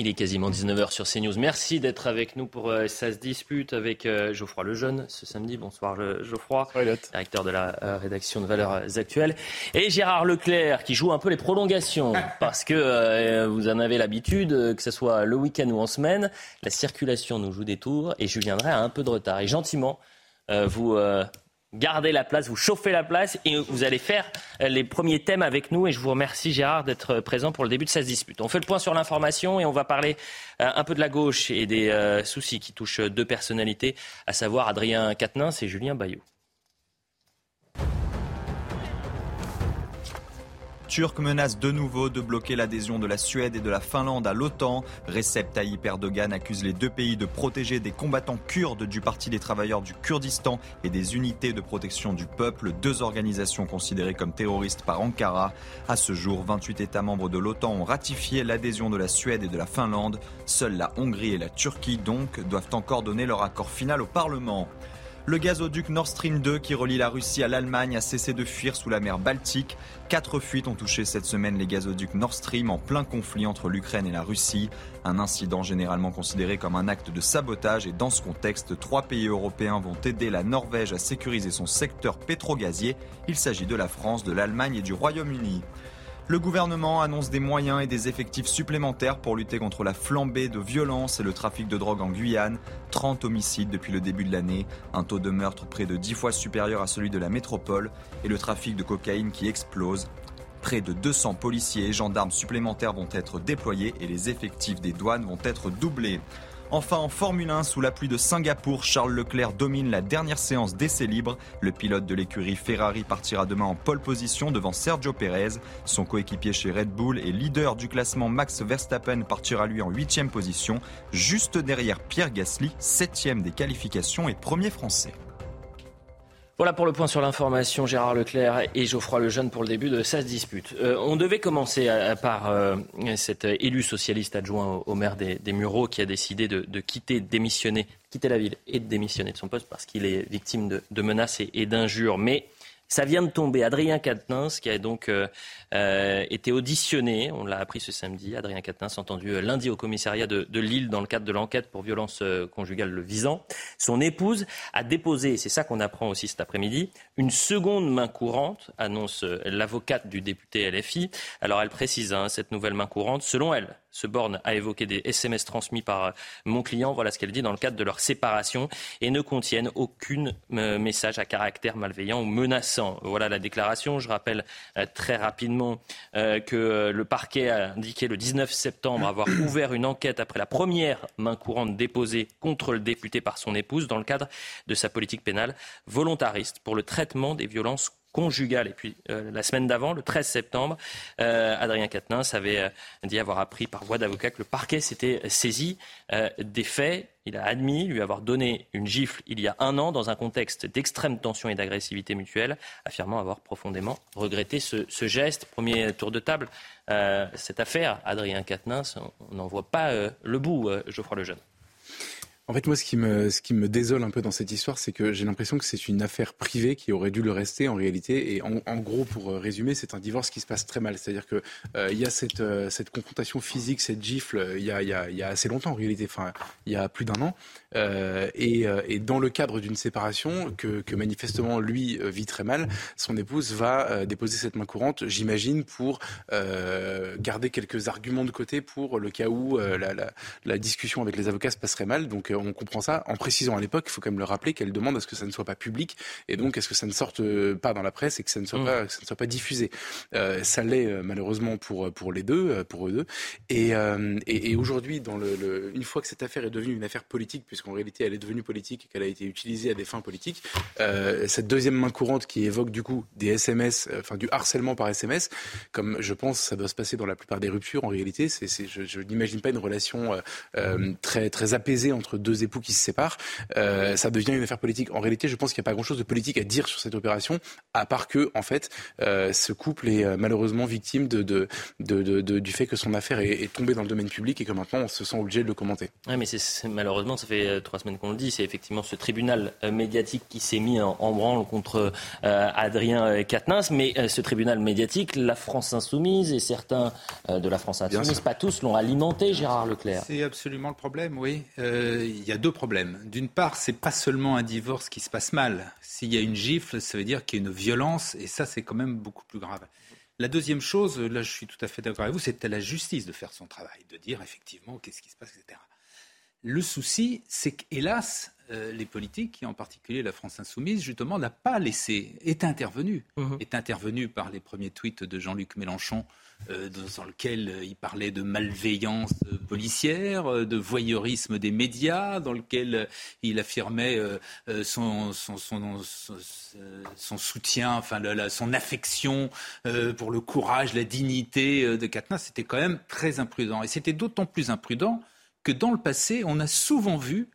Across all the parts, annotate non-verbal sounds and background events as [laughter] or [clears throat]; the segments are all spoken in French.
Il est quasiment 19h sur CNews. Merci d'être avec nous pour euh, Ça se dispute avec euh, Geoffroy Lejeune ce samedi. Bonsoir Geoffroy, directeur de la euh, rédaction de Valeurs Actuelles. Et Gérard Leclerc qui joue un peu les prolongations [laughs] parce que vous en avez l'habitude, que ce soit le week-end ou en semaine, la circulation nous joue des tours et je viendrai à un peu de retard. Et gentiment, vous gardez la place, vous chauffez la place et vous allez faire les premiers thèmes avec nous. Et je vous remercie Gérard d'être présent pour le début de cette dispute. On fait le point sur l'information et on va parler euh, un peu de la gauche et des euh, soucis qui touchent deux personnalités, à savoir Adrien Quatennens et Julien Bayou. Turc menace de nouveau de bloquer l'adhésion de la Suède et de la Finlande à l'OTAN. Recep Tayyip Erdogan accuse les deux pays de protéger des combattants kurdes du Parti des travailleurs du Kurdistan et des unités de protection du peuple, deux organisations considérées comme terroristes par Ankara. À ce jour, 28 États membres de l'OTAN ont ratifié l'adhésion de la Suède et de la Finlande. Seules la Hongrie et la Turquie, donc, doivent encore donner leur accord final au Parlement. Le gazoduc Nord Stream 2 qui relie la Russie à l'Allemagne a cessé de fuir sous la mer Baltique. Quatre fuites ont touché cette semaine les gazoducs Nord Stream en plein conflit entre l'Ukraine et la Russie. Un incident généralement considéré comme un acte de sabotage et dans ce contexte, trois pays européens vont aider la Norvège à sécuriser son secteur pétrogazier. Il s'agit de la France, de l'Allemagne et du Royaume-Uni. Le gouvernement annonce des moyens et des effectifs supplémentaires pour lutter contre la flambée de violence et le trafic de drogue en Guyane. 30 homicides depuis le début de l'année, un taux de meurtre près de 10 fois supérieur à celui de la métropole et le trafic de cocaïne qui explose. Près de 200 policiers et gendarmes supplémentaires vont être déployés et les effectifs des douanes vont être doublés. Enfin, en Formule 1, sous la pluie de Singapour, Charles Leclerc domine la dernière séance d'essai libre. Le pilote de l'écurie Ferrari partira demain en pole position devant Sergio Perez. Son coéquipier chez Red Bull et leader du classement Max Verstappen partira lui en huitième position, juste derrière Pierre Gasly, septième des qualifications et premier français. Voilà pour le point sur l'information, Gérard Leclerc et Geoffroy Lejeune pour le début de sa dispute. Euh, on devait commencer par euh, cet élu socialiste adjoint au, maire des, Mureaux qui a décidé de, quitter, de démissionner, quitter la ville et de démissionner de son poste parce qu'il est victime de, menaces et, d'injures. Mais ça vient de tomber. Adrien Quatennens, qui a donc euh, euh, été auditionné, on l'a appris ce samedi, Adrien Quatennens, entendu euh, lundi au commissariat de, Lille dans le cadre de l'enquête pour violence conjugale le visant. Son épouse a déposé, c'est ça qu'on apprend aussi cet après-midi, une seconde main courante, annonce l'avocate du député LFI. Alors elle précise, hein, cette nouvelle main courante, selon elle, se borne à évoquer des SMS transmis par mon client, voilà ce qu'elle dit dans le cadre de leur séparation, et ne contiennent aucun message à caractère malveillant ou menaçant. Voilà la déclaration. Je rappelle très rapidement euh, que euh, le parquet a indiqué le 19 septembre avoir [clears throat] ouvert une enquête après la première main courante déposée contre le député par son épouse dans le cadre de sa politique pénale volontariste pour le traitement des violences conjugales. Et puis euh, la semaine d'avant, le 13 septembre, Adrien Quatennens avait dit avoir appris par voie d'avocat que le parquet s'était saisi des faits il a admis lui avoir donné une gifle il y a un an dans un contexte d'extrême tension et d'agressivité mutuelle, affirmant avoir profondément regretté ce, geste. Premier tour de table, euh, cette affaire, Adrien Quatennens, on n'en voit pas euh, le bout, euh, Geoffroy Lejeune. En fait, moi, ce qui me, ce qui me désole un peu dans cette histoire, c'est que j'ai l'impression que c'est une affaire privée qui aurait dû le rester en réalité. Et en, gros, pour euh, résumer, c'est un divorce qui se passe très mal. C'est-à-dire que euh, il y a cette, euh, cette confrontation physique, cette gifle, il y a, y, y a assez longtemps en réalité, enfin, il y a plus d'un an. Et, et, dans le cadre d'une séparation que, que, manifestement lui vit très mal, son épouse va déposer cette main courante, j'imagine, pour garder quelques arguments de côté pour le cas où la, la, la, discussion avec les avocats se passerait mal. Donc on comprend ça en précisant à l'époque, il faut quand même le rappeler, qu'elle demande à ce que ça ne soit pas public et donc à ce que ça ne sorte pas dans la presse et que ça ne soit, mmh. pas, que ça ne soit pas diffusé. ça l'est malheureusement pour, pour les deux, pour eux deux. Et, et, et aujourd'hui, dans le, une fois que cette affaire est devenue une affaire politique, puisqu'en réalité elle est devenue politique et qu'elle a été utilisée à des fins politiques, cette deuxième main courante qui évoque du coup des SMS, enfin du harcèlement par SMS, comme je pense ça doit se passer dans la plupart des ruptures en réalité, c'est, je, je n'imagine pas une relation euh, euh, très, très apaisée entre deux époux qui se séparent. Euh, ça devient une affaire politique. En réalité, je pense qu'il n'y a pas grand-chose de politique à dire sur cette opération, à part que, en fait, ce couple est malheureusement victime de, de, de, du fait que son affaire est, tombée dans le domaine public et que maintenant on se sent obligé de le commenter. Oui, mais c'est, malheureusement, ça fait trois semaines qu'on le dit, c'est effectivement ce tribunal médiatique qui s'est mis en, branle contre Adrien Quatennens, mais ce tribunal médiatique, la France insoumise et certains de la France insoumise, pas tous, l'ont alimenté, Gérard Leclerc. C'est absolument le problème, oui. Euh, il y a deux problèmes. D'une part, c'est pas seulement un divorce qui se passe mal. S'il y a une gifle, ça veut dire qu'il y a une violence, et ça, c'est quand même beaucoup plus grave. La deuxième chose, là, je suis tout à fait d'accord avec vous, c'est à la justice de faire son travail, de dire effectivement qu'est-ce qui se passe, etc. Le souci, c'est qu'hélas, euh, les politiques, et en particulier la France insoumise, justement, n'a pas laissé, est intervenu, mmh. est intervenu par les premiers tweets de Jean-Luc Mélenchon dans lequel euh, il parlait de malveillance policière, de voyeurisme des médias, dans lequel il affirmait son, son, son, soutien, enfin son affection pour le courage, la dignité de Katna. C'était quand même très imprudent. Et c'était d'autant plus imprudent que dans le passé, on a souvent vu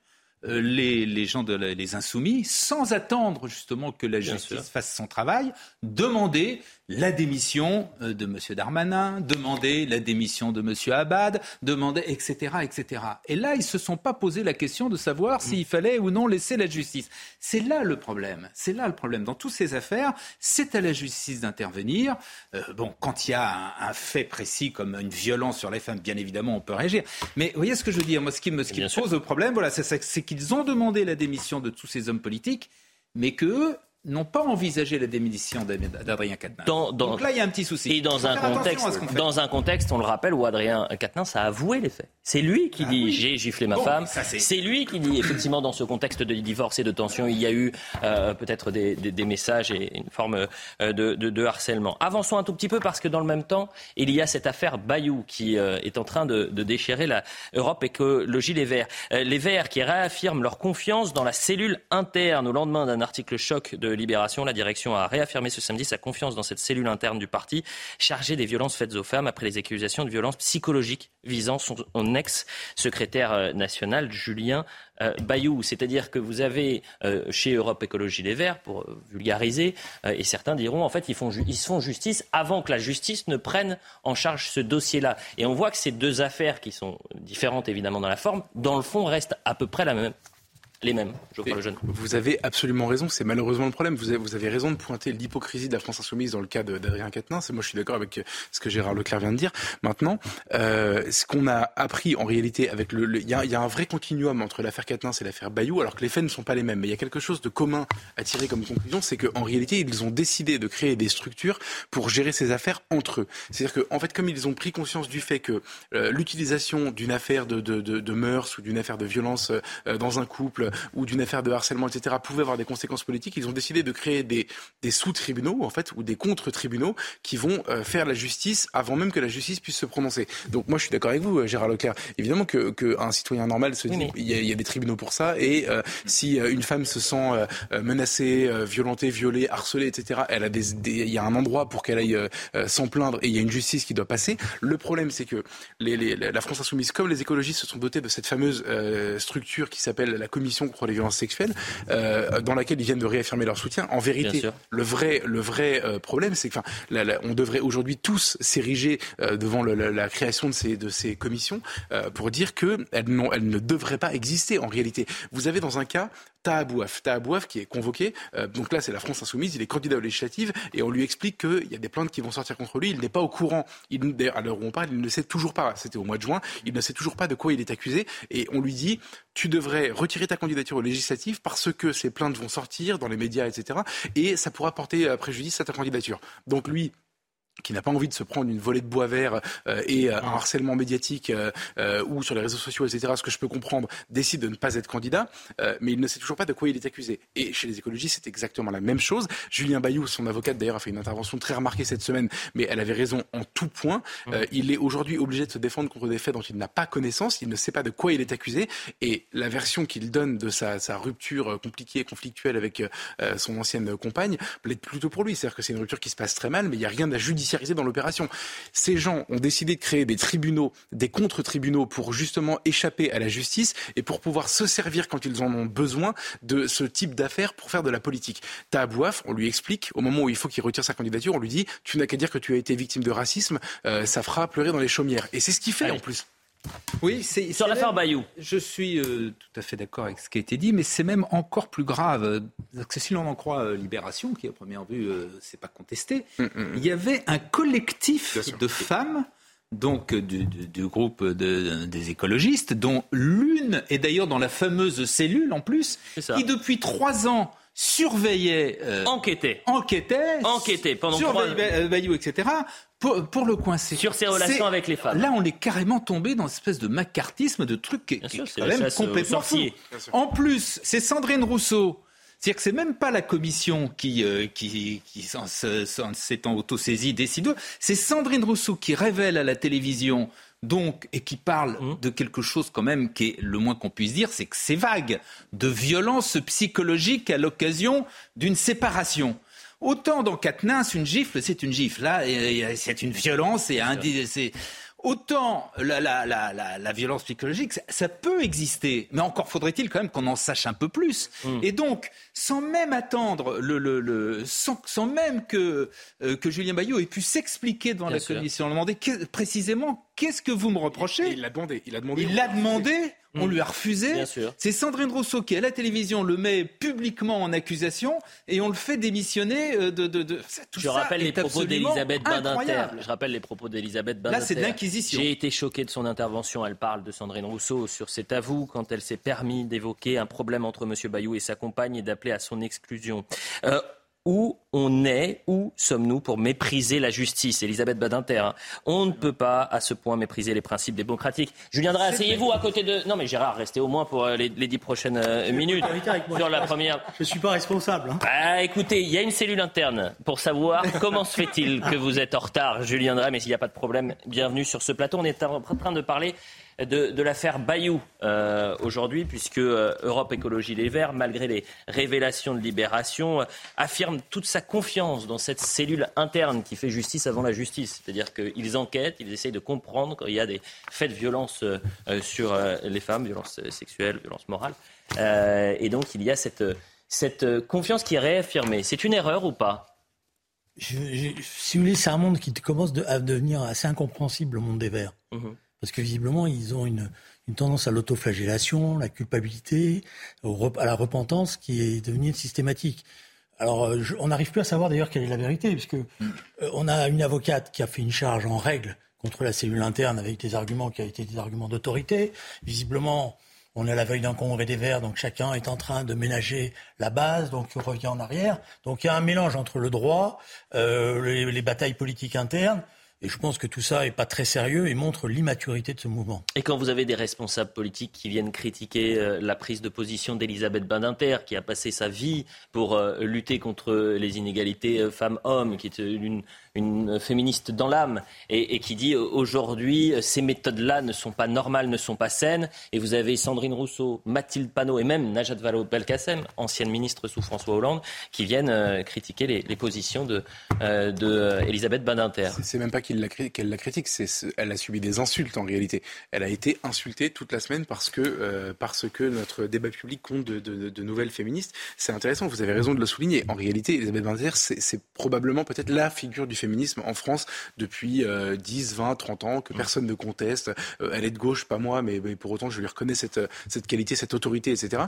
euh, les, gens de les insoumis, sans attendre justement que la justice fasse son travail, demander la démission euh, de M. Darmanin, demander la démission de M. Abad, demander, etc., etc. Et là, ils ne se sont pas posé la question de savoir s'il fallait ou non laisser la justice. C'est là le problème. C'est là le problème. Dans toutes ces affaires, c'est à la justice d'intervenir. Euh, bon, quand il y a un, fait précis comme une violence sur les femmes, bien évidemment, on peut réagir. Mais vous voyez ce que je veux dire? Moi, ce qui me, ce qui me pose le problème, voilà, c'est qu'ils ont demandé la démission de tous ces hommes politiques, mais que n'ont pas envisagé la démission d'Adrien Quatennens. Donc là, il y a un petit souci. Et dans un, contexte, dans un contexte, on le rappelle, où Adrien Quatennens a avoué les faits. C'est lui qui ah dit j'ai giflé ma femme. C'est lui qui dit effectivement dans ce contexte de divorce et de tension, il y a eu euh, peut-être des, des, messages et une forme euh, de, de, de, harcèlement. Avançons un tout petit peu parce que dans le même temps, il y a cette affaire Bayou qui euh, est en train de, de déchirer la Europe et que le Gilet Vert, les Verts qui réaffirment leur confiance dans la cellule interne au lendemain d'un article choc de Libération, la direction a réaffirmé ce samedi sa confiance dans cette cellule interne du parti chargée des violences faites aux femmes après les accusations de violences psychologiques visant son ex-secrétaire euh, national, Julien euh, Bayou. C'est-à-dire que vous avez euh, chez Europe Écologie Les Verts, pour vulgariser, et certains diront en fait ils, font ils se font justice avant que la justice ne prenne en charge ce dossier-là. Et on voit que ces deux affaires, qui sont différentes évidemment dans la forme, dans le fond restent à peu près la même, les mêmes, je crois, le jeune. Vous avez absolument raison, c'est malheureusement le problème. Vous avez, vous avez raison de pointer l'hypocrisie de la France insoumise dans le cas d'Adrien Quatennens. Moi, je suis d'accord avec ce que Gérard Leclerc vient de dire. Maintenant, euh, ce qu'on a appris en réalité avec le... Il y, a, un vrai continuum entre l'affaire Quatennens et l'affaire Bayou, alors que les faits ne sont pas les mêmes. Mais il y a quelque chose de commun à tirer comme conclusion, c'est qu'en réalité, ils ont décidé de créer des structures pour gérer ces affaires entre eux. C'est-à-dire qu'en fait, comme ils ont pris conscience du fait que euh, l'utilisation d'une affaire de, de, de, de, mœurs ou d'une affaire de violence euh, dans un couple ou d'une affaire de harcèlement, etc., pouvait avoir des conséquences politiques, ils ont décidé de créer des, des sous-tribunaux, en fait, ou des contre-tribunaux qui vont euh, faire la justice avant même que la justice puisse se prononcer. Donc moi, je suis d'accord avec vous, euh, Gérard Leclerc. Évidemment qu'un que citoyen normal se dit, il, y a, il, y a, des tribunaux pour ça, et euh, si une femme se sent menacée, violentée, violée, harcelée, etc., elle a des, il y a un endroit pour qu'elle aille s'en plaindre, et il y a une justice qui doit passer. Le problème, c'est que les, les, la France insoumise, comme les écologistes, se sont dotés de cette fameuse structure qui s'appelle la Commission contre les violences sexuelles, euh, dans laquelle ils viennent de réaffirmer leur soutien. En vérité, le vrai, le vrai euh, problème, c'est que, on devrait aujourd'hui tous s'ériger euh, devant la, création de ces, de ces commissions pour dire qu'elles elles ne devraient pas exister. En réalité, vous avez dans un cas Tahabouaf. Tahabouaf qui est convoqué, euh, donc là c'est la France insoumise, il est candidat aux législatives et on lui explique qu'il y a des plaintes qui vont sortir contre lui, il n'est pas au courant. Il, à l'heure où on parle, il ne sait toujours pas, c'était au mois de juin, il ne sait toujours pas de quoi il est accusé et on lui dit tu devrais retirer ta candidature aux législatives parce que ces plaintes vont sortir dans les médias, etc. Et ça pourra porter euh, préjudice à ta candidature. Donc lui, qui n'a pas envie de se prendre une volée de bois vert euh, et euh, un harcèlement médiatique euh, ou sur les réseaux sociaux, etc., ce que je peux comprendre, décide de ne pas être candidat, mais il ne sait toujours pas de quoi il est accusé. Et chez les écologistes, c'est exactement la même chose. Julien Bayou, son avocate d'ailleurs, a fait une intervention très remarquée cette semaine, mais elle avait raison en tout point. il est aujourd'hui obligé de se défendre contre des faits dont il n'a pas connaissance, il ne sait pas de quoi il est accusé, et la version qu'il donne de sa, sa, rupture compliquée, conflictuelle avec son ancienne compagne, plaide plutôt pour lui. C'est-à-dire que c'est une rupture qui se passe très mal, mais il n'y a rien dans l'opération. Ces gens ont décidé de créer des tribunaux, des contre-tribunaux pour justement échapper à la justice et pour pouvoir se servir quand ils en ont besoin de ce type d'affaires pour faire de la politique. Tabouaf, on lui explique, au moment où il faut qu'il retire sa candidature, on lui dit Tu n'as qu'à dire que tu as été victime de racisme, euh, ça fera pleurer dans les chaumières. Et c'est ce qu'il fait en plus. Oui, c'est sur l'affaire Bayou. Je suis euh, tout à fait d'accord avec ce qui a été dit, mais c'est même encore plus grave. si l'on en croit euh, Libération, qui à première vue, euh, c'est pas contesté, mm, mm, mm. il y avait un collectif de femmes. Donc du, groupe des écologistes, dont l'une est d'ailleurs dans la fameuse cellule en plus, qui depuis trois ans surveillait, enquêtait, enquêtait, enquêtait pendant surveillait Bayou, etc pour, le coincer. Sur ses relations avec les femmes. Là, on est carrément tombé dans une espèce de macartisme, de truc qui, est quand même complètement fou. En plus, c'est Sandrine Rousseau. C'est-à-dire que c'est même pas la commission qui, euh, qui, qui s'étant autosaisie décide. C'est Sandrine Rousseau qui révèle à la télévision donc, et qui parle mmh. de quelque chose quand même qui est le moins qu'on puisse dire, c'est que c'est vague, de violence psychologique à l'occasion d'une séparation. Autant dans Katniss, une gifle, c'est une gifle. Là, c'est une violence et un, autant la, la, la, la, violence psychologique, ça, peut exister, mais encore faudrait-il quand même qu'on en sache un peu plus. Hmm. Et donc, sans même attendre, le, le, le sans, sans, même que, euh, que Julien Bayou ait pu s'expliquer devant la commission, on demandé précisément qu'est-ce que vous me reprochez? il l'a demandé. Il l'a demandé. Il l'a demandé. On lui a refusé. C'est Sandrine Rousseau qui, à la télévision, le met publiquement en accusation et on le fait démissionner euh, de. de, de... Je rappelle les propos d'Elisabeth Badinter. Je rappelle les propos d'Elisabeth Badinter. Là, c'est de l'inquisition. J'ai été choqué de son intervention. Elle parle de Sandrine Rousseau sur cet avou quand elle s'est permis d'évoquer un problème entre M. Bayou et sa compagne et d'appeler à son exclusion. Euh, où on est, où sommes-nous pour mépriser la justice Elisabeth Badinter, hein. on ne peut pas à ce point mépriser les principes démocratiques. Julien Drey, asseyez-vous à côté de... Non mais Gérard, restez au moins pour euh, les, dix prochaines euh, minutes. Sur la première... Je ne suis pas responsable. Hein. Ah, écoutez, il y a une cellule interne pour savoir [laughs] comment se fait-il que vous êtes en retard, Julien Drey, mais s'il n'y a pas de problème, bienvenue sur ce plateau. On est en train de parler de, l'affaire Bayou euh, aujourd'hui, puisque euh, Europe Écologie Les Verts, malgré les révélations de Libération, euh, affirme toute sa confiance dans cette cellule interne qui fait justice avant la justice. C'est-à-dire qu'ils enquêtent, ils essayent de comprendre quand il y a des faits de violence sur les femmes, violences sexuelles, violences morales. et donc il y a cette, cette confiance qui est réaffirmée. C'est une erreur ou pas? Si vous voulez, c'est un monde qui commence à devenir assez incompréhensible, le monde des Verts. Mmh parce que visiblement, ils ont une, tendance à l'autoflagellation, la culpabilité, à la repentance qui est devenue systématique. Alors, euh, on n'arrive plus à savoir d'ailleurs quelle est la vérité, puisque euh, on a une avocate qui a fait une charge en règle contre la cellule interne avec des arguments qui ont été des arguments d'autorité. Visiblement, on est à la veille d'un congrès des Verts, donc chacun est en train de ménager la base, donc on revient en arrière. Donc il y a un mélange entre le droit, euh, les, batailles politiques internes et je pense que tout ça n'est pas très sérieux et montre l'immaturité de ce mouvement. Et quand vous avez des responsables politiques qui viennent critiquer euh, la prise de position d'Elisabeth Badinter, qui a passé sa vie pour euh, lutter contre les inégalités euh, femmes-hommes, qui est une une féministe dans l'âme, et, qui dit aujourd'hui ces méthodes-là ne sont pas normales, ne sont pas saines. Et vous avez Sandrine Rousseau, Mathilde Panot et même Najat Vallaud-Belkacem, ancienne ministre sous François Hollande, qui viennent euh, critiquer les, positions de, euh, de euh, Elisabeth Badinter. C'est même pas qu'elle la, critique, c'est elle a subi des insultes en réalité. Elle a été insultée toute la semaine parce que, parce que notre débat public compte de, de nouvelles féministes. C'est intéressant, vous avez raison de le souligner. En réalité, Elisabeth Badinter, c'est probablement peut-être la figure du féminisme féminisme en France depuis 10, 20, 30 ans, que personne ne conteste. Euh, elle est de gauche, pas moi, mais, pour autant, je lui reconnais cette, cette qualité, cette autorité, etc.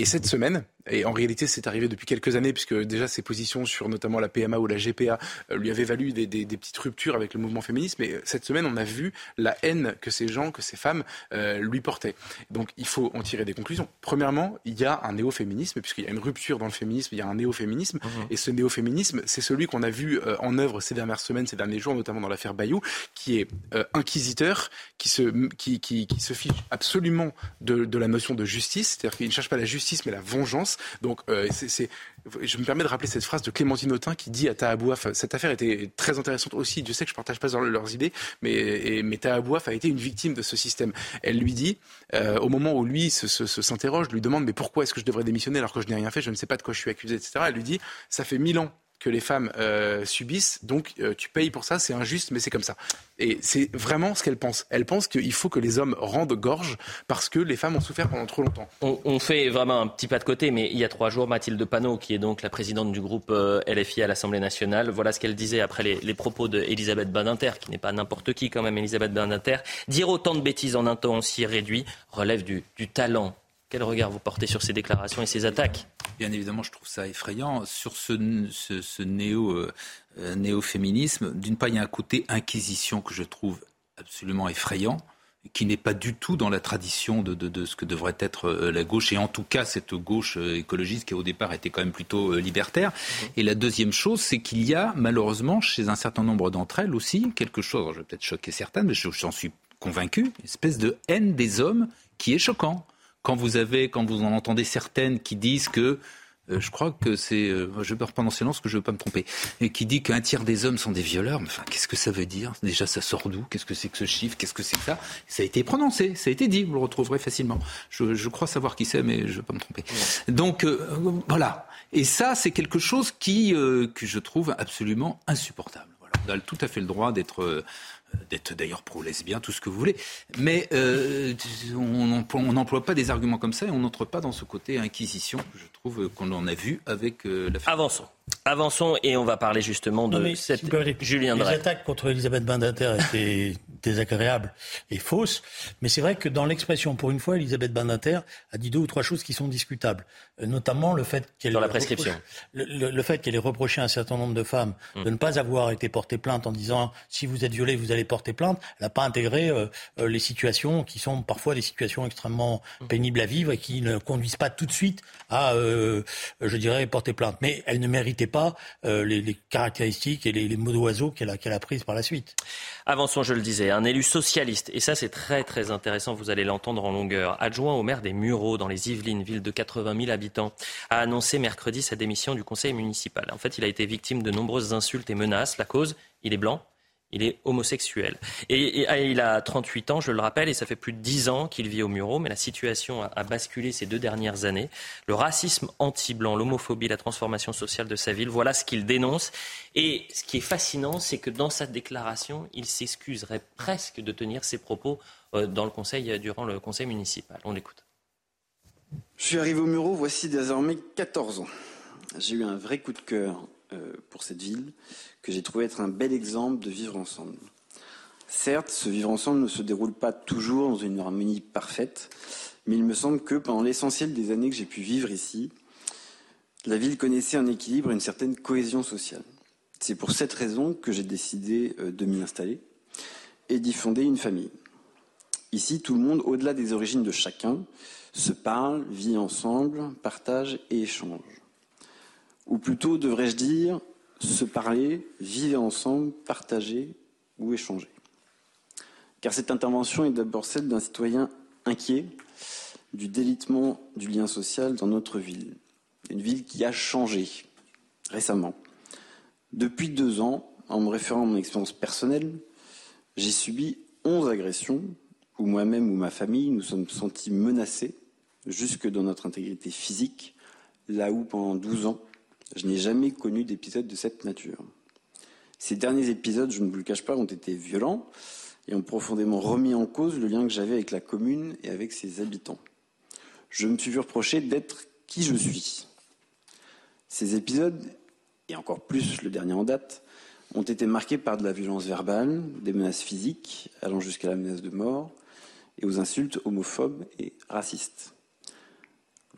Et cette semaine, et en réalité, c'est arrivé depuis quelques années, puisque déjà ses positions sur notamment la PMA ou la GPA euh, lui avaient valu des, petites ruptures avec le mouvement féministe. Mais euh, cette semaine, on a vu la haine que ces gens, que ces femmes euh, lui portaient. Donc il faut en tirer des conclusions. Premièrement, il y a un néo-féminisme, puisqu'il y a une rupture dans le féminisme, il y a un néo-féminisme. Mmh. Et ce néo-féminisme, c'est celui qu'on a vu en œuvre ces dernières semaines, ces derniers jours, notamment dans l'affaire Bayou, qui est inquisiteur, qui se, qui, qui, se fiche absolument de, de la notion de justice, c'est-à-dire qu'il ne cherche pas la justice, mais la vengeance. Donc, euh, je me permets de rappeler cette phrase de Clémentine Autain qui dit à Tahabouaf, cette affaire était très intéressante aussi, Dieu sait que je ne partage pas leurs idées, mais, Tahabouaf a été une victime de ce système. Elle lui dit, euh, au moment où lui se, s'interroge, lui demande, mais pourquoi est-ce que je devrais démissionner alors que je n'ai rien fait, je ne sais pas de quoi je suis accusé, etc. Elle lui dit, ça fait mille ans que les femmes euh, subissent. Donc euh, tu payes pour ça, c'est injuste, mais c'est comme ça. Et c'est vraiment ce qu'elle pense. Elle pense qu'il faut que les hommes rendent gorge parce que les femmes ont souffert pendant trop longtemps. On, fait vraiment un petit pas de côté, mais il y a trois jours, Mathilde Panot, qui est donc la présidente du groupe euh, LFI à l'Assemblée nationale, voilà ce qu'elle disait après les, propos d'Elisabeth Badinter, qui n'est pas n'importe qui quand même, Elisabeth Badinter. Dire autant de bêtises en un temps aussi réduit relève du talent quel regard vous portez sur ces déclarations et ces attaques? Bien évidemment, je trouve ça effrayant. Sur ce, ce, néo, euh, néo-féminisme, d'une part, il y a un côté inquisition que je trouve absolument effrayant qui n'est pas du tout dans la tradition de, de, ce que devrait être euh, la gauche, et en tout cas cette gauche euh, écologiste qui au départ était quand même plutôt libertaire. Mmh. Et la deuxième chose, c'est qu'il y a malheureusement chez un certain nombre d'entre elles aussi quelque chose, je vais peut-être choquer certaines, mais j'en suis convaincu, une espèce de haine des hommes qui est choquant quand vous avez, quand vous en entendez certaines qui disent que euh, je crois que c'est, euh, je vais reprendre en silence que je ne veux pas me tromper, et qui dit qu'un tiers des hommes sont des violeurs. Mais enfin, qu'est-ce que ça veut dire? Déjà, ça sort d'où? Qu'est-ce que c'est que ce chiffre? Qu'est-ce que c'est que ça? Ça a été prononcé, ça a été dit. Vous le retrouverez facilement. Je, je crois savoir qui c'est, mais je ne veux pas me tromper. Donc euh, voilà. Et ça, c'est quelque chose qui que je trouve absolument insupportable. Voilà. On a tout à fait le droit d'être d'être d'ailleurs pro-lesbien, tout ce que vous voulez. Mais euh, on n'emploie pas des arguments comme ça et on n'entre pas dans ce côté inquisition, je trouve, qu'on en a vu avec euh, la... Avançons. Avançons et on va parler justement de cette... Julien Les attaques contre Elisabeth Badinter étaient désagréables et fausses, mais c'est vrai que dans l'expression, pour une fois, Elisabeth Badinter a dit deux ou trois choses qui sont discutables, euh, notamment le fait qu'elle... Dans la prescription. le, fait qu'elle ait reproché à un certain nombre de femmes de hum. ne pas avoir été portées plainte en disant si vous êtes violée, vous allez porter plainte. Elle n'a pas intégré euh, euh, les situations qui sont parfois des situations extrêmement hum. pénibles à vivre et qui ne conduisent pas tout de suite à, je dirais, porter plainte. Mais elle ne méritait pas euh, les, caractéristiques et les, mots d'oiseau qu'elle a, qu'elle a prises par la suite. Avançons, je le disais, un élu socialiste, et ça c'est très très intéressant, vous allez l'entendre en longueur, adjoint au maire des Mureaux dans les Yvelines, ville de 80 000 habitants, a annoncé mercredi sa démission du conseil municipal. En fait, il a été victime de nombreuses insultes et menaces. La cause, il est blanc, il est homosexuel. Et, ah, il a 38 ans, je le rappelle, et ça fait plus de 10 ans qu'il vit au Muro, mais la situation a, basculé ces deux dernières années. Le racisme anti-blanc, l'homophobie, la transformation sociale de sa ville, voilà ce qu'il dénonce. Et ce qui est fascinant, c'est que dans sa déclaration, il s'excuserait presque de tenir ses propos euh, dans le conseil, durant le conseil municipal. On l'écoute. Je suis arrivé au Muro voici désormais 14 ans. J'ai eu un vrai coup de cœur euh, pour cette ville que j'ai trouvé être un bel exemple de vivre ensemble. Certes, ce vivre ensemble ne se déroule pas toujours dans une harmonie parfaite, mais il me semble que pendant l'essentiel des années que j'ai pu vivre ici, la ville connaissait un équilibre et une certaine cohésion sociale. C'est pour cette raison que j'ai décidé euh, de m'y installer et d'y fonder une famille. Ici, tout le monde, au-delà des origines de chacun, se parle, vit ensemble, partage et échange. Ou plutôt, devrais-je dire, se parler, vivre ensemble, partager ou échanger. Car cette intervention est d'abord celle d'un citoyen inquiet du délitement du lien social dans notre ville. Une ville qui a changé récemment. Depuis deux ans, en me référant à mon expérience personnelle, j'ai subi onze agressions où moi-même ou ma famille nous sommes sentis menacés jusque dans notre intégrité physique, là où pendant douze ans, je n'ai jamais connu d'épisode de cette nature. Ces derniers épisodes, je ne vous le cache pas, ont été violents et ont profondément remis en cause le lien que j'avais avec la commune et avec ses habitants. Je me suis vu reprocher d'être qui je suis. Ces épisodes, et encore plus le dernier en date, ont été marqués par de la violence verbale, des menaces physiques allant jusqu'à la menace de mort et aux insultes homophobes et racistes.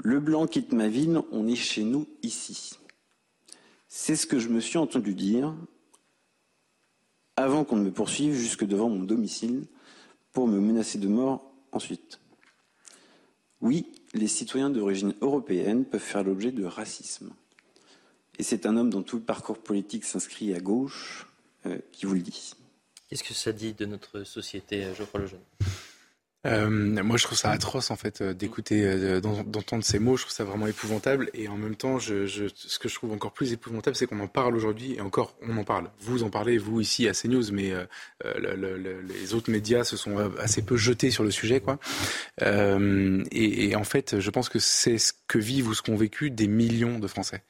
Le blanc quitte ma ville, on est chez nous ici. C'est ce que je me suis entendu dire avant qu'on ne me poursuive jusque devant mon domicile pour me menacer de mort ensuite. Oui, les citoyens d'origine européenne peuvent faire l'objet de racisme. Et c'est un homme dont tout le parcours politique s'inscrit à gauche euh, qui vous le dit. Qu'est-ce que ça dit de notre société, Geoffroy Lejeune? Euh, moi, je trouve ça atroce en fait euh, d'écouter, euh, d'entendre ces mots. Je trouve ça vraiment épouvantable. Et en même temps, je, je, ce que je trouve encore plus épouvantable, c'est qu'on en parle aujourd'hui. Et encore, on en parle. Vous en parlez, vous ici à CNews, mais euh, le, le, les autres médias se sont assez peu jetés sur le sujet, quoi. Et, et, en fait, je pense que c'est ce que vivent ou ce qu'ont vécu des millions de Français.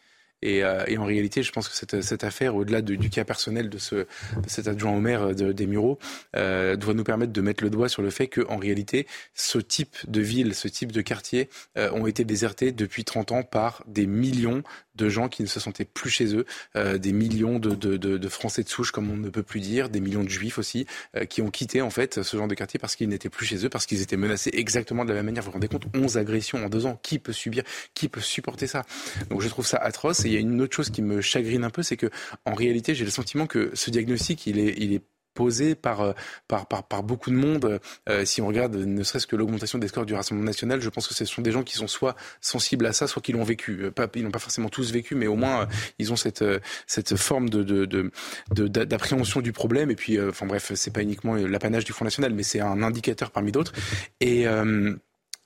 Et, euh, et, en réalité, je pense que cette, cette affaire, au-delà de, du cas personnel de, ce, de cet adjoint au maire euh, de, des Mureaux, euh, doit nous permettre de mettre le doigt sur le fait qu'en réalité, ce type de ville, ce type de quartier euh, ont été désertés depuis 30 ans par des millions de gens qui ne se sentaient plus chez eux, euh, des millions de, de, de, de, Français de souche, comme on ne peut plus dire, des millions de Juifs aussi, euh, qui ont quitté en fait ce genre de quartier parce qu'ils n'étaient plus chez eux, parce qu'ils étaient menacés exactement de la même manière. Vous vous rendez compte 11 agressions en deux ans. Qui peut subir Qui peut supporter ça? Donc je trouve ça atroce. Et il y a une autre chose qui me chagrine un peu, c'est que en réalité, j'ai le sentiment que ce diagnostic, il est, il est posée par, euh, par, par, par, beaucoup de monde. Euh, si on regarde ne serait-ce que l'augmentation des scores du Rassemblement national, je pense que ce sont des gens qui sont soit sensibles à ça, soit qui l'ont vécu. Euh, pas, ils n'ont pas forcément tous vécu, mais au moins ils ont cette, cette forme de, d'appréhension du problème. Et puis, enfin bref, c'est pas uniquement l'apanage du Front national, mais c'est un indicateur parmi d'autres. Et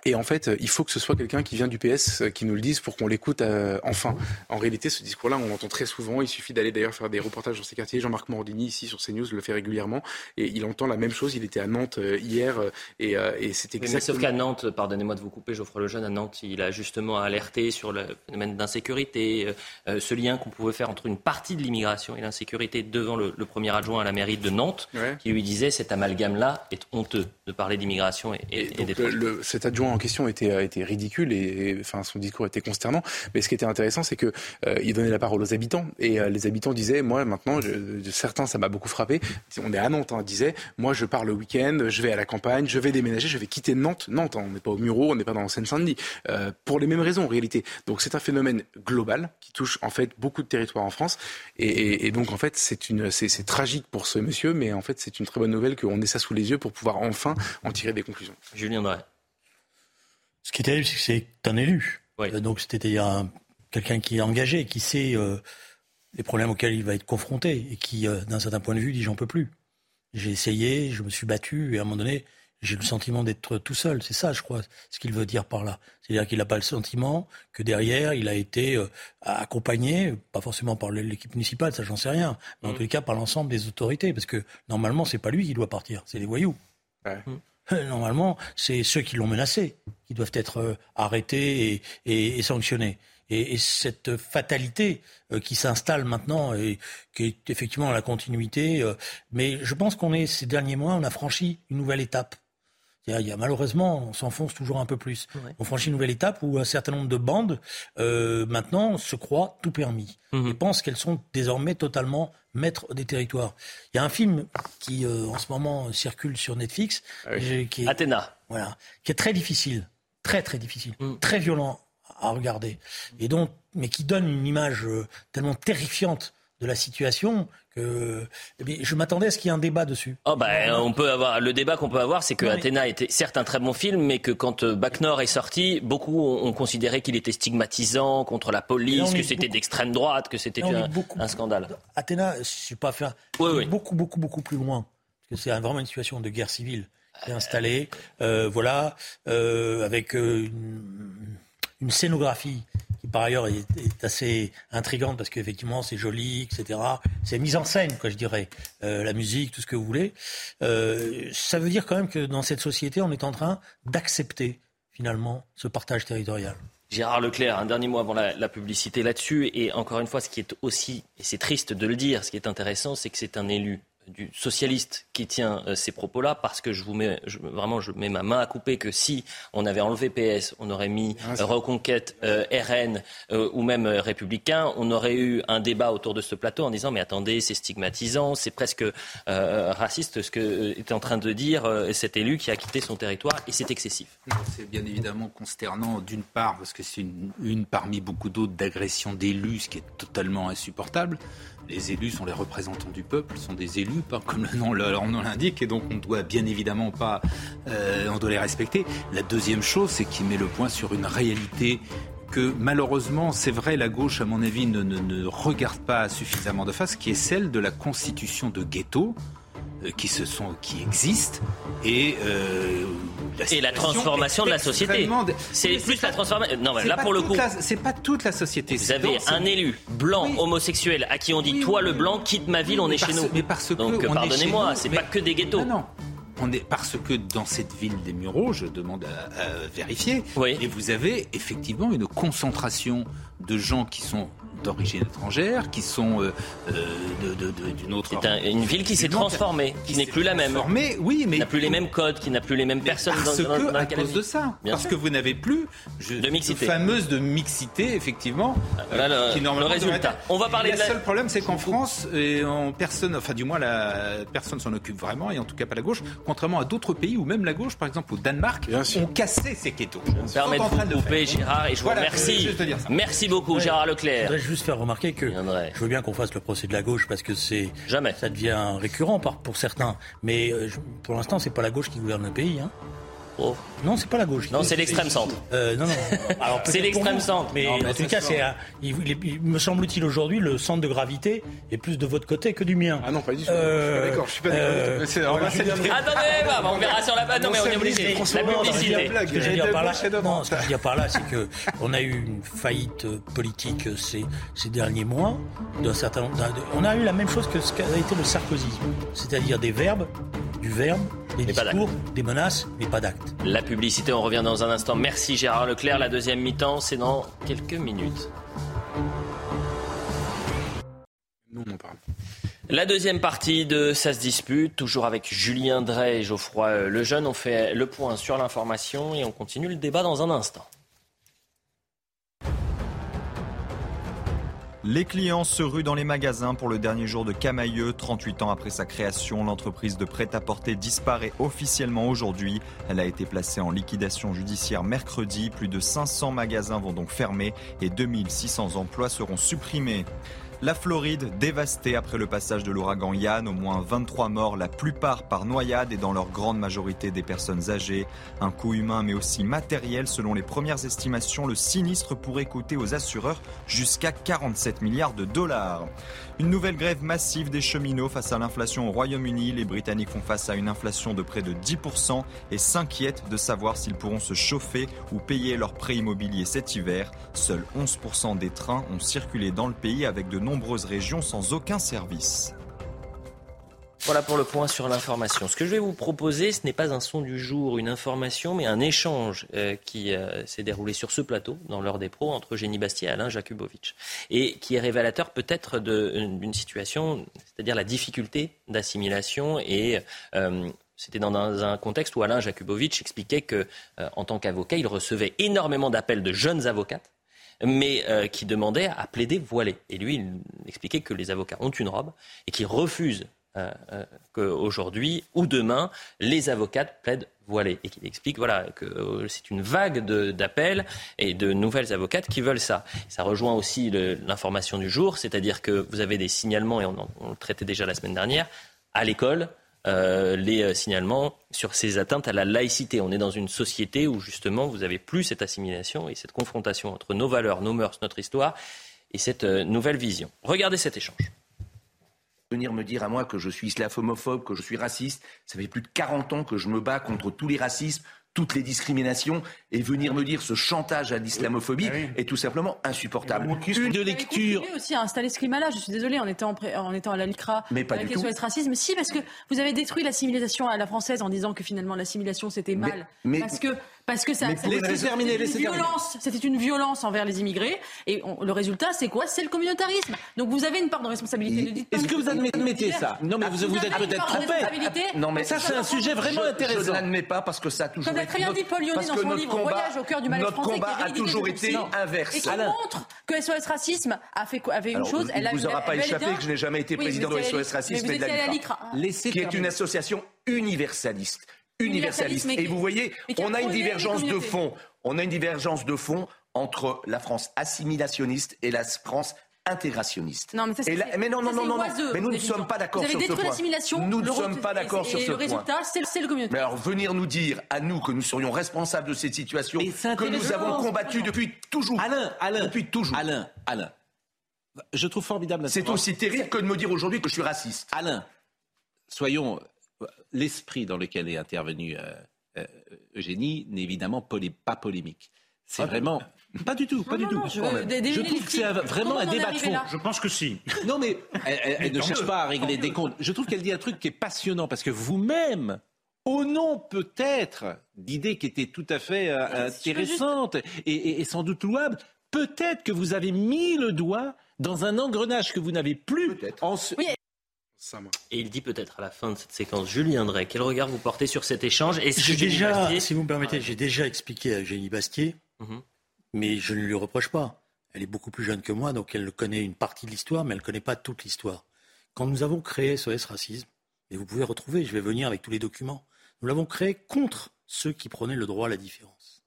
et en fait, il faut que ce soit quelqu'un qui vient du PS euh, qui nous le dise pour qu'on l'écoute euh, enfin. En réalité, ce discours-là, on l'entend très souvent. Il suffit d'aller d'ailleurs faire des reportages dans ces quartiers. Jean-Marc Morandini, ici sur CNews, le fait régulièrement. Et il entend la même chose. Il était à Nantes euh, hier et, et c'était exactement... sauf qu'à Nantes, pardonnez-moi de vous couper, Geoffroy Lejeune, à Nantes, il a justement alerté sur le phénomène d'insécurité, ce lien qu'on pouvait faire entre une partie de l'immigration et l'insécurité devant le, premier adjoint à la mairie de Nantes, qui lui disait cet amalgame-là est honteux de parler d'immigration et, et, et, Cet adjoint en question était, été ridicule et, son discours était consternant. Mais ce qui était intéressant, c'est que euh, il donnait la parole aux habitants et euh, les habitants disaient, moi maintenant, certains ça m'a beaucoup frappé. On est à Nantes, hein, disaient, moi je pars le week-end, je vais à la campagne, je vais déménager, je vais quitter Nantes. Nantes, hein, on n'est pas au Muro, on n'est pas dans Seine-Saint-Denis, euh, pour les mêmes raisons en réalité. Donc c'est un phénomène global qui touche en fait beaucoup de territoires en France et, donc en fait c'est tragique pour ce monsieur, mais en fait c'est une très bonne nouvelle qu'on ait ça sous les yeux pour pouvoir enfin en tirer des conclusions. Julien Drey. Ce qui est terrible, c'est que c'est un élu. Euh, donc c'était quelqu'un qui est engagé, qui sait euh, les problèmes auxquels il va être confronté et qui, euh, d'un certain point de vue, dit j'en peux plus. J'ai essayé, je me suis battu et à un moment donné, j'ai le sentiment d'être tout seul. C'est ça, je crois, ce qu'il veut dire par là. C'est-à-dire qu'il n'a pas le sentiment que derrière, il a été accompagné, pas forcément par l'équipe municipale, ça j'en sais rien, mais en mmh. tous les cas par l'ensemble des autorités, parce que normalement, c'est pas lui qui doit partir, c'est les voyous. Ouais. Mmh. Normalement, c'est ceux qui l'ont menacé qui doivent être euh, arrêtés et, sanctionnés. Et, et, cette fatalité euh, qui s'installe maintenant et qui est effectivement la continuité. Euh, mais je pense qu'on est ces derniers mois, on a franchi une nouvelle étape. Il y a, malheureusement, on s'enfonce toujours un peu plus. On franchit une nouvelle étape où un certain nombre de bandes euh, maintenant se croient tout permis mmh. et pensent qu'elles sont désormais totalement maîtres des territoires. Il y a un film qui euh, en ce moment circule sur Netflix, ah qui est, Athéna, voilà, qui est très difficile, très très difficile, mmh. très violent à regarder, et donc, mais qui donne une image euh, tellement terrifiante de la situation que eh je m'attendais à ce qu'il y ait un débat dessus. Oh bah, on peut avoir le débat qu'on peut avoir, c'est que Athéna était certes un très bon film, mais que quand euh, Bac Nord est sorti, beaucoup ont, considéré qu'il était stigmatisant contre la police, que c'était d'extrême droite, que c'était un, scandale. Athéna, je suis pas faire beaucoup beaucoup beaucoup plus loin, parce que c'est vraiment une situation de guerre civile qui est installée, euh, voilà, euh, avec une une scénographie par ailleurs est, assez intrigante parce qu'effectivement c'est joli, etc. C'est mise en scène, quoi, je dirais. Euh, la musique, tout ce que vous voulez. Euh, ça veut dire quand même que dans cette société, on est en train d'accepter finalement ce partage territorial. Gérard Leclerc, un dernier mot avant la, la publicité là-dessus. Et encore une fois, ce qui est aussi, et c'est triste de le dire, ce qui est intéressant, c'est que c'est un élu du socialiste qui tient euh, ces propos-là, parce que je vous mets vraiment, je mets ma main à couper que si on avait enlevé PS, on aurait mis ah, Reconquête, euh, RN ou même Républicain, on aurait eu un débat autour de ce plateau en disant mais attendez, c'est stigmatisant, c'est presque raciste ce que est en train de dire cet élu qui a quitté son territoire et c'est excessif. C'est bien évidemment consternant d'une part parce que c'est une, une parmi beaucoup d'autres d'agressions d'élus, ce qui est totalement insupportable les élus sont les représentants du peuple, sont des élus, comme le nom, l'indique, et donc on doit bien évidemment pas, euh, on doit les respecter. La deuxième chose, c'est qu'il met le point sur une réalité que malheureusement, c'est vrai, la gauche, à mon avis, ne, regarde pas suffisamment de face, qui est celle de la constitution de ghetto euh, qui se sont, qui existent et euh, la et la transformation de la société. C'est plus la transformation. Non, là pour le coup, c'est pas toute la société. Vous avez un élu blanc homosexuel à qui on dit toi le blanc quitte ma ville, on est chez nous. Mais parce que donc pardonnez-moi, c'est pas que des ghettos. Non, non. On est, parce que dans cette ville des Mureaux, je demande à, vérifier, et vous avez effectivement une concentration de gens qui sont d'origine étrangère, qui sont euh, euh, d'une autre. C'est une ville qui s'est transformée, qui, n'est plus la même. Oui, mais qui n'a plus les mêmes codes, qui n'a plus les mêmes personnes. Parce que à cause de ça, parce que vous n'avez plus de mixité, fameuse de mixité, effectivement. Euh, qui le résultat. On va parler. Le seul problème, c'est qu'en France, et en personne, enfin du moins la personne s'en occupe vraiment, et en tout cas pas la gauche, contrairement à d'autres pays où même la gauche, par exemple au Danemark, ont cassé ces ghettos. Je me permets de vous couper, Gérard, et je vous remercie. Merci beaucoup, Gérard Leclerc juste faire remarquer que je veux bien qu'on fasse le procès de la gauche parce que c'est jamais ça devient récurrent pour certains. Mais euh, pour l'instant, c'est pas la gauche qui gouverne le pays. Hein. Oh. Non, c'est pas la gauche. Non, c'est l'extrême centre. Euh, non, non. [laughs] c'est l'extrême centre. Mais, en tout cas, c'est, il, me semble-t-il aujourd'hui, le centre de gravité est plus de votre côté que du mien. Ah non, pas du tout. Euh, d'accord, je suis pas d'accord. Euh, Attendez, bah, on verra sur la base. Non, mais on est obligé. La publicité. Ce que je veux dire par là, non, ce que je veux dire par là, c'est que on a eu une faillite politique ces, ces derniers mois. D'un certain, on a eu la même chose que ce qu'a été le sarkozysme, c'est-à-dire des verbes, du verbe, des discours, des menaces, mais pas d'actes. La publicité, on revient dans un instant. Merci Gérard Leclerc. La deuxième mi-temps, c'est dans quelques minutes. Nous, on parle. La deuxième partie de Ça se dispute, toujours avec Julien Drey et Geoffroy Lejeune. On fait le point sur l'information et on continue le débat dans un instant. Les clients se ruent dans les magasins pour le dernier jour de Camailleux. 38 ans après sa création, l'entreprise de prêt-à-porter disparaît officiellement aujourd'hui. Elle a été placée en liquidation judiciaire mercredi. Plus de 500 magasins vont donc fermer et 2600 emplois seront supprimés. La Floride dévastée après le passage de l'ouragan Yann, au moins 23 morts, la plupart par noyade et dans leur grande majorité des personnes âgées. Un coût humain mais aussi matériel, selon les premières estimations, le sinistre pourrait coûter aux assureurs jusqu'à 47 milliards de dollars. Une nouvelle grève massive des cheminots face à l'inflation au Royaume-Uni. Les Britanniques font face à une inflation de près de 10% et s'inquiètent de savoir s'ils pourront se chauffer ou payer leur prêt immobilier cet hiver. Seuls 11% des trains ont circulé dans le pays avec de nombreuses régions sans aucun service. Voilà pour le point sur l'information. Ce que je vais vous proposer, ce n'est pas un son du jour, une information, mais un échange euh, qui euh, s'est déroulé sur ce plateau, dans l'heure des pros, entre Génie Bastier et Alain Jakubowicz. Et qui est révélateur peut-être d'une situation, c'est-à-dire la difficulté d'assimilation et euh, c'était dans un contexte où Alain Jakubowicz expliquait que, en tant qu'avocat, il recevait énormément d'appels de jeunes avocates mais qui demandaient à plaider voilé. Et lui, il expliquait que les avocats ont une robe et qu'ils refusent euh, euh, qu'aujourd'hui ou demain, les avocates plaident voilées et qu'il explique voilà, que euh, c'est une vague d'appels et de nouvelles avocates qui veulent ça. Ça rejoint aussi l'information du jour, c'est-à-dire que vous avez des signalements, et on, on le traitait déjà la semaine dernière, à l'école, les signalements sur ces atteintes à la laïcité. On est dans une société où justement vous n'avez plus cette assimilation et cette confrontation entre nos valeurs, nos mœurs, notre histoire et cette nouvelle vision. Regardez cet échange venir me dire à moi que je suis islamophobe, que je suis raciste. Ça fait plus de 40 ans que je me bats contre tous les racismes, toutes les discriminations, et venir me dire ce chantage à l'islamophobie est tout simplement insupportable. Une de lecture. Vous aussi à installer ce climat-là. Je suis désolé en étant, en étant à la LICRA. Mais pas du tout. Sur le racisme. Si, parce que vous avez détruit l'assimilation à la française en disant que finalement l'assimilation c'était mal. Mais, parce que Parce que ça, c'était une violence. C'était une violence envers les immigrés. Et le résultat, c'est quoi? C'est le communautarisme. Donc vous avez une part de responsabilité. Est-ce que vous admettez ça? Non, mais vous, vous êtes peut-être trompé. Non, mais ça, c'est un sujet vraiment intéressant. Je ne l'admets pas parce que ça a toujours été. Comme l'a très bien dit Paul dans son livre Voyage au cœur du mal français. Notre combat a toujours été inverse. Et qui montre que SOS Racisme a fait avait une chose. Il ne vous aura pas échappé que je n'ai jamais été président de SOS Racisme et de la qui est une association universaliste universaliste. Et vous voyez, on a une divergence de fond. On a une divergence de fond entre la France assimilationniste et la France intégrationniste. Non, mais, ça, mais non, non, non, non, mais nous ne sommes pas d'accord sur ce point. Nous ne sommes pas d'accord sur ce point. Et le résultat, c'est le communautarisme. Mais alors, venir nous dire à nous que nous serions responsables de cette situation, que nous avons combattu depuis toujours. Alain, Alain, depuis toujours. Alain, Alain. Je trouve formidable. C'est aussi terrible que de me dire aujourd'hui que je suis raciste. Alain, soyons l'esprit dans lequel est intervenu euh, euh, Eugénie n'est évidemment pas polémique. C'est ah, vraiment. Pas du tout, pas du tout. Je, trouve que c'est vraiment un débat de fond. Je pense que si. Non, mais [laughs] elle, ne cherche pas à régler des comptes. Je trouve qu'elle dit un truc qui est passionnant parce que vous-même, au nom peut-être d'idées qui étaient tout à fait euh, intéressantes et, sans doute louables, peut-être que vous avez mis le doigt dans un engrenage que vous n'avez plus. En et il dit peut-être à la fin de cette séquence, Julien Drey, quel regard vous portez sur cet échange et J'ai déjà, si vous me permettez, j'ai déjà expliqué à Eugénie Bastier, mhm. mais je ne lui reproche pas. Elle est beaucoup plus jeune que moi, donc elle connaît une partie de l'histoire, mais elle ne connaît pas toute l'histoire. Quand nous avons créé SOS Racisme, et vous pouvez retrouver, je vais venir avec tous les documents, nous l'avons créé contre ceux qui prenaient le droit à la différence.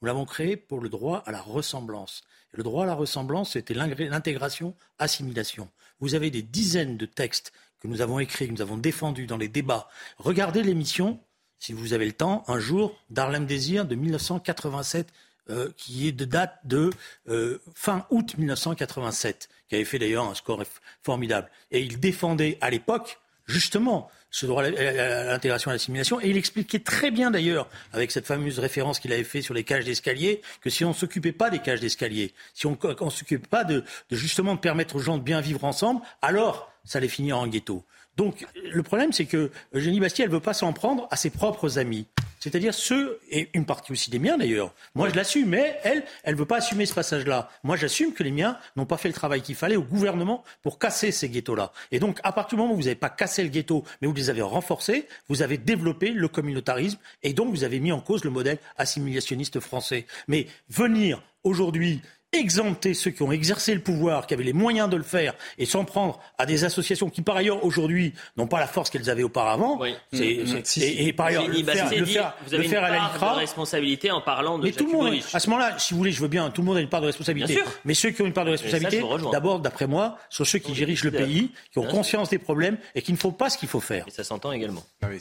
Nous l'avons créé pour le droit à la ressemblance. Et le droit à la ressemblance, c'était l'intégration, assimilation. Vous avez des dizaines de textes que nous avons écrits, que nous avons défendus dans les débats. Regardez l'émission, si vous avez le temps, un jour, d'Arlem Désir de 1987, euh, qui est de date de euh, fin août 1987, qui avait fait d'ailleurs un score formidable. Et il défendait à l'époque, justement, ce droit à l'intégration et à l'assimilation. Et il expliquait très bien d'ailleurs, avec cette fameuse référence qu'il avait fait sur les cages d'escalier, que si on ne s'occupait pas des cages d'escalier, si on ne s'occupait pas de, de justement de permettre aux gens de bien vivre ensemble, alors ça allait finir en ghetto. Donc le problème, c'est que Eugénie Bastier, elle ne veut pas s'en prendre à ses propres amis. C'est-à-dire ceux, et une partie aussi des miens d'ailleurs. Moi, je l'assume, mais elle, elle ne veut pas assumer ce passage-là. Moi, j'assume que les miens n'ont pas fait le travail qu'il fallait au gouvernement pour casser ces ghettos-là. Et donc, à partir du moment où vous n'avez pas cassé le ghetto, mais vous les avez renforcés, vous avez développé le communautarisme, et donc vous avez mis en cause le modèle assimilationniste français. Mais venir aujourd'hui exempter ceux qui ont exercé le pouvoir, qui avaient les moyens de le faire, et s'en prendre à des associations qui, par ailleurs, aujourd'hui, n'ont pas la force qu'elles avaient auparavant. Oui. C'est, mmh. et, par ailleurs, le faire, le faire, vous avez faire une à part de responsabilité en parlant de. Mais tout le monde, à ce moment-là, si vous voulez, je veux bien, tout le monde a une part de responsabilité. Bien sûr. Mais ceux qui ont une part de responsabilité, d'abord, d'après moi, sont ceux qui dirigent le pays, qui ont conscience des problèmes et qui ne font pas ce qu'il faut faire. Et ça s'entend également. Non, mais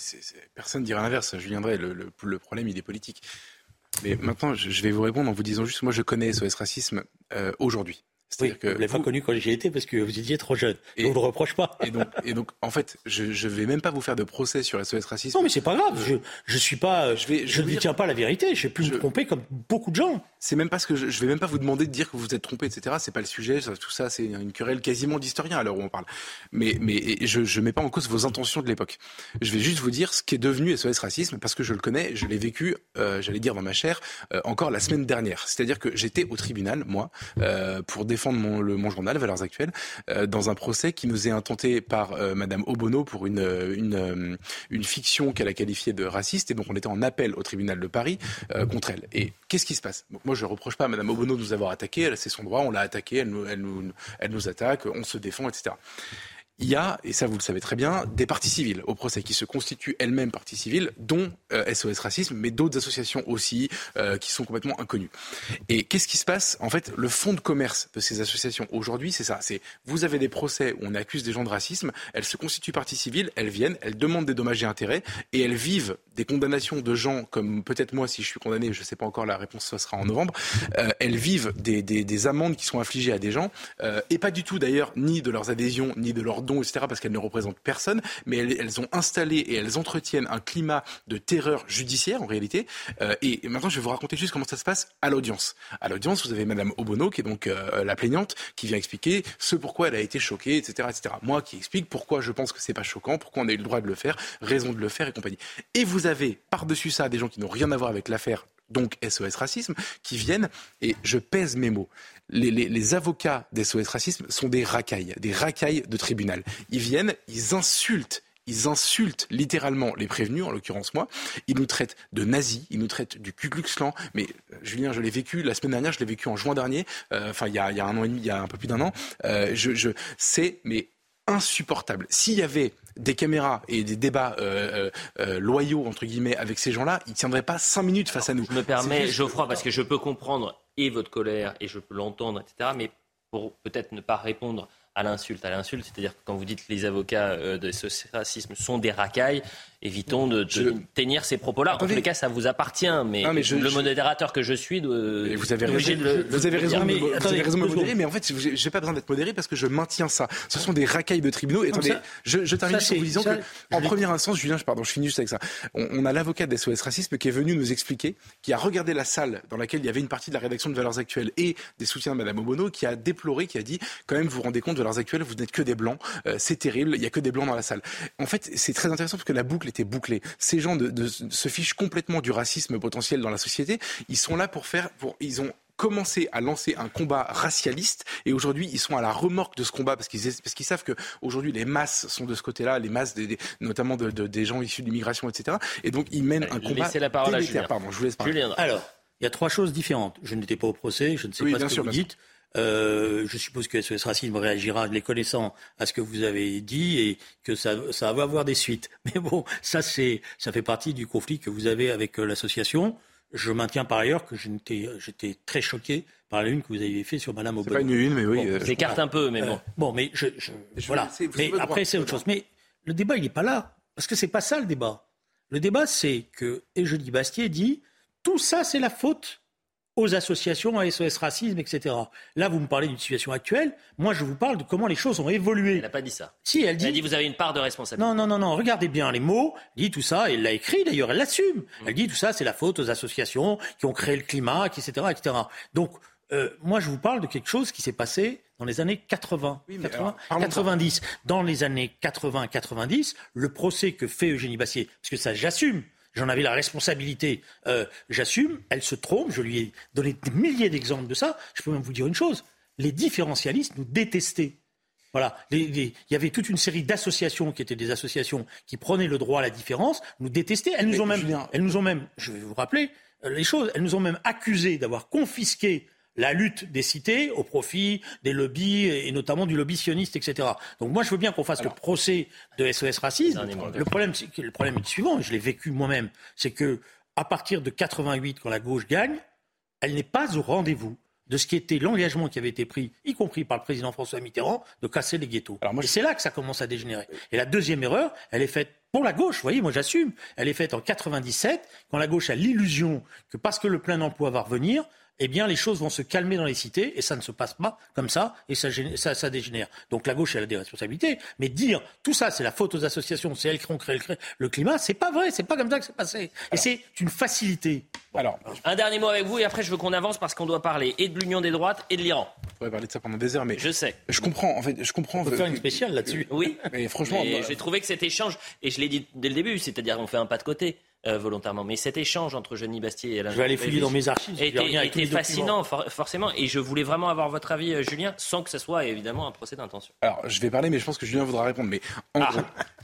personne ne dira l'inverse. Je viendrai. Le, le, le problème, il est politique. Mais maintenant, je vais vous répondre en vous disant juste, moi, je connais SOS Racisme euh, aujourd'hui. Oui, que vous ne l'avez pas connu quand j'y étais parce que vous étiez trop jeune. Et, on ne le reproche pas. Et donc, et donc, en fait, je ne vais même pas vous faire de procès sur SOS Racisme. Non, mais c'est pas grave. Je je suis pas. Je vais. Je ne tiens pas la vérité. Je vais plus me tromper comme beaucoup de gens. C'est même pas ce que je, je vais même pas vous demander de dire que vous vous êtes trompé, etc. C'est pas le sujet. Tout ça, c'est une querelle quasiment d'historien à l'heure où on parle. Mais mais je ne mets pas en cause vos intentions de l'époque. Je vais juste vous dire ce qui est devenu SOS Racisme parce que je le connais. Je l'ai vécu. Euh, J'allais dire dans ma chair euh, encore la semaine dernière. C'est-à-dire que j'étais au tribunal moi euh, pour défendre mon le mon journal Valeurs Actuelles, euh, dans un procès qui nous est intenté par euh, Madame Obono pour une, une, euh, une fiction qu'elle a qualifiée de raciste. Et donc on était en appel au tribunal de Paris contre elle. Et qu'est-ce qui se passe? Donc, Moi je ne reproche pas à Madame Obono de nous avoir attaqué. C'est son droit, on l'a attaqué, elle nous, elle, nous, elle nous attaque, on se défend, etc il y a, et ça vous le savez très bien, des parties civiles au procès qui se constituent elles-mêmes parties civiles, dont SOS euh, Racisme, mais d'autres associations aussi euh, qui sont complètement inconnues. Et qu'est-ce qui se passe? En fait, le fond de commerce de ces associations aujourd'hui, c'est ça. C'est vous avez des procès où on accuse des gens de racisme, elles se constituent parties civiles, elles viennent, elles demandent des dommages et intérêts, et elles vivent des condamnations de gens comme peut-être moi si je suis condamné, je ne sais pas encore, la réponse ce sera en novembre. Euh, elles vivent des, des, amendes qui sont infligées à des gens, et pas du tout d'ailleurs ni de leurs adhésions ni de leurs dons, etc., parce qu'elles ne représentent personne, mais elles, ont installé et elles entretiennent un climat de terreur judiciaire en réalité. Euh, et maintenant, je vais vous raconter juste comment ça se passe à l'audience. À l'audience, vous avez Madame Obono, qui est donc euh, la plaignante, qui vient expliquer ce pourquoi elle a été choquée, etc., etc. Moi, qui explique pourquoi je pense que c'est pas choquant, pourquoi on a eu le droit de le faire, raison de le faire et compagnie. Et vous avez par-dessus ça des gens qui n'ont rien à voir avec l'affaire donc SOS Racisme, qui viennent, et je pèse mes mots, les, les, avocats d'SOS Racisme sont des racailles, des racailles de tribunal. Ils viennent, ils insultent ils insultent littéralement les prévenus, en l'occurrence moi. Ils nous traitent de nazis, ils nous traitent du Ku Klux Klan. Mais euh, Julien, je l'ai vécu la semaine dernière, je l'ai vécu en juin dernier. Euh, enfin, il y a, un an et demi, il y a un peu plus d'un an. Euh, je, c'est mais insupportable. S'il y avait des caméras et des débats euh, euh, loyaux entre guillemets avec ces gens-là, ils tiendraient pas cinq minutes face à nous. Je me permets, Geoffroy, parce que je peux comprendre et votre colère et je peux l'entendre, etc. Mais pour peut-être ne pas répondre à l'insulte, à l'insulte, c'est-à-dire quand vous dites que les avocats euh, de ce racisme sont des racailles, évitons de, tenir ces propos-là. En tous les cas, ça vous appartient, mais, le modérateur que je suis, de, vous avez raison, de vous avez raison, mais, vous avez raison de modérer, mais en fait, j'ai pas besoin d'être modéré parce que je maintiens ça. Ce sont des racailles de tribunaux. Et attendez, je, je termine en vous disant que, en première instance, Julien, je, pardon, je finis juste avec ça. On, a l'avocat de SOS Racisme qui est venu nous expliquer, qui a regardé la salle dans laquelle il y avait une partie de la rédaction de Valeurs Actuelles et des soutiens de Madame Obono, qui a déploré, qui a dit, quand même, vous vous rendez compte, Valeurs Actuelles, vous n'êtes que des blancs, euh, c'est terrible, il y a que des blancs dans la salle. En fait, c'est très intéressant parce que la boucle était bouclée ces gens de, se fichent complètement du racisme potentiel dans la société. Ils sont là pour faire, pour, ils ont commencé à lancer un combat racialiste et aujourd'hui ils sont à la remorque de ce combat parce qu'ils parce qu'ils savent que aujourd'hui les masses sont de ce côté-là, les masses des, notamment de, des gens issus de l'immigration, etc. Et donc ils mènent un combat. Laissez la parole à Julien. Pardon, je vous laisse parler. Alors, il y a trois choses différentes. Je n'étais pas au procès, je ne sais pas ce que vous dites. Euh, je suppose que SOS Racisme réagira, les connaissant, à ce que vous avez dit et que ça, ça va avoir des suites. [laughs] Mais bon, ça, c'est, ça fait partie du conflit que vous avez avec euh, l'association. Je maintiens par ailleurs que j'étais très choqué par la une que vous avez fait sur Madame. C'est pas une une, mais oui. Bon, euh, J'écarte un peu, mais bon. bon, mais je, je, voilà. Mais après, c'est autre chose. Mais le débat, il n'est pas là. Parce que c'est pas ça le débat. Le débat, c'est que, et je dis Bastier dit, tout ça, c'est la faute aux associations, à SOS Racisme, etc. Là, vous me parlez d'une situation actuelle. Moi, je vous parle de comment les choses ont évolué. Elle n'a pas dit ça. Si, elle dit. Elle a dit vous avez une part de responsabilité. Non, non, non, non. Regardez bien les mots. Elle dit tout ça. Elle l'a écrit d'ailleurs. Elle l'assume. Mm. Elle dit tout ça, c'est la faute aux associations qui ont créé le climat, etc., etc. Donc, euh, moi, je vous parle de quelque chose qui s'est passé dans les années 80, 90. Dans les années 80-90, le procès que fait Eugénie Bassier, parce que ça, j'assume, j'en avais la responsabilité, euh, j'assume, elle se trompe, je lui ai donné des milliers d'exemples de ça, je peux même vous dire une chose, les différentialistes nous détestaient. Voilà, il y avait toute une série d'associations qui étaient des associations qui prenaient le droit à la différence, nous détestaient. Elles nous ont même, elles nous ont même, je vais vous rappeler euh, les choses, elles nous ont même accusés d'avoir confisqué la lutte des cités au profit des lobbies et notamment du lobby sioniste, etc. Donc moi, je veux bien qu'on fasse le procès de SOS Racisme. Le problème, c'est que le problème est le suivant, je l'ai vécu moi-même, c'est que à partir de 88, quand la gauche gagne, elle n'est pas au rendez-vous de ce qui était l'engagement qui avait été pris, y compris par le président François Mitterrand, de casser les ghettos. Alors moi, Et c'est là que ça commence à dégénérer. Et la deuxième erreur, elle est faite pour la gauche, vous voyez, moi j'assume, elle est faite en 97, quand la gauche a l'illusion que parce que le plein emploi va revenir, eh bien, les choses vont se calmer dans les cités et ça ne se passe pas comme ça et ça, ça, ça dégénère. Donc la gauche, elle a des responsabilités, mais dire tout ça, c'est la faute aux associations, c'est elles qui ont créé le, le climat, c'est pas vrai, c'est pas comme ça que c'est passé. Et c'est une facilité. Alors, un dernier mot avec vous et après je veux qu'on avance parce qu'on doit parler et de l'Union des droites et de l'Iran. On pourrait parler de ça pendant des heures, mais je sais. Je comprends. En fait, je comprends. On peut faire une spéciale là-dessus. Oui. Mais franchement, j'ai trouvé que cet écharge et je l'ai dit dès le début, c'est-à-dire on fait un pas de côté. Euh, volontairement. Mais cet échange entre Jenny Bastier et Alain Je vais aller fouiller dans mes archives. Était, fascinant, forcément. Et je voulais vraiment avoir votre avis, euh, Julien, sans que ce soit évidemment un procès d'intention. Alors, je vais parler, mais je pense que Julien voudra répondre. Mais ah.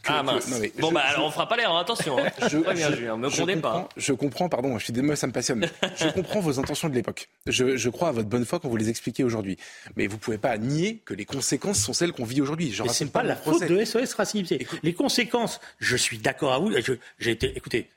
ah, mince. bon, bah alors on fera pas l'air, hein, attention. Hein. Je, [laughs] bien, Julien, me je comprends, pas. Je comprends, pardon, je suis désolé, ça me passionne. je comprends vos intentions de l'époque. Je, je, crois à votre bonne foi quand vous les expliquez aujourd'hui. Mais vous pouvez pas nier que les conséquences sont celles qu'on vit aujourd'hui. Mais c'est pas, pas la faute de SOS Racisme. Les conséquences, je suis d'accord à vous. J'ai été, écoutez,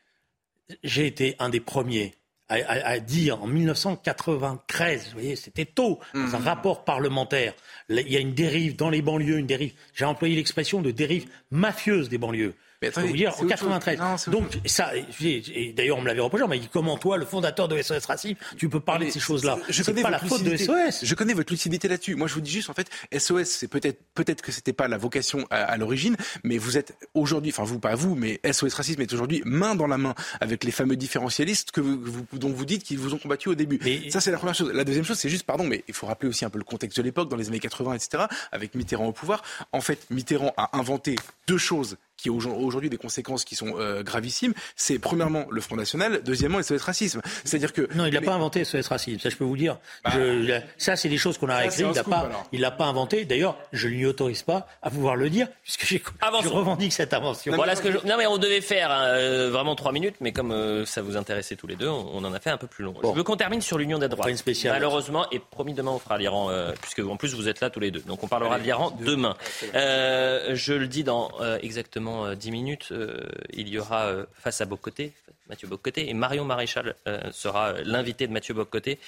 j'ai été un des premiers à, dire en 1993, vous voyez, c'était tôt, dans un mmh. rapport parlementaire, il y a une dérive dans les banlieues, une dérive, j'ai employé l'expression de dérive mafieuse des banlieues. Mais attendez, vous dire, en 93. Donc, ça, et, d'ailleurs, on me l'avait reproché, on m'a dit, comment toi, le fondateur de SOS Racing, tu peux parler de ces choses-là Je connais pas la faute de SOS. Je connais votre lucidité là-dessus. Moi, je vous dis juste, en fait, SOS, c'est peut-être, peut-être que c'était pas la vocation à, l'origine, mais vous êtes aujourd'hui, enfin, vous, pas vous, mais SOS Racisme est aujourd'hui main dans la main avec les fameux différentialistes que vous, dont vous dites qu'ils vous ont combattu au début. Mais... Ça, c'est la première chose. La deuxième chose, c'est juste, pardon, mais il faut rappeler aussi un peu le contexte de l'époque, dans les années 80, etc., avec Mitterrand au pouvoir. En fait, Mitterrand a inventé deux choses qui ont aujourd'hui des conséquences qui sont gravissimes, c'est premièrement le Front National, deuxièmement le SOS Racisme. C'est-à-dire que non, il n'a pas inventé SOS Racisme. Ça, je peux vous dire. Bah, ça, c'est des choses qu'on a écrites. Il n'a pas, il l'a pas inventé. D'ailleurs, je ne lui autorise pas à pouvoir le dire puisque je revendique cette invention. Voilà ce que non mais on devait faire hein, vraiment trois minutes, mais comme ça vous intéressait tous les deux, on, en a fait un peu plus long. Je veux qu'on termine sur l'union des droits. Malheureusement, et promis demain on fera l'Iran, puisque en plus vous êtes là tous les deux. Donc on parlera de l'Iran demain. je le dis dans exactement dix minutes, il y aura face à Bocoté, Mathieu Bocoté, et Marion Maréchal sera l'invité de Mathieu Bocoté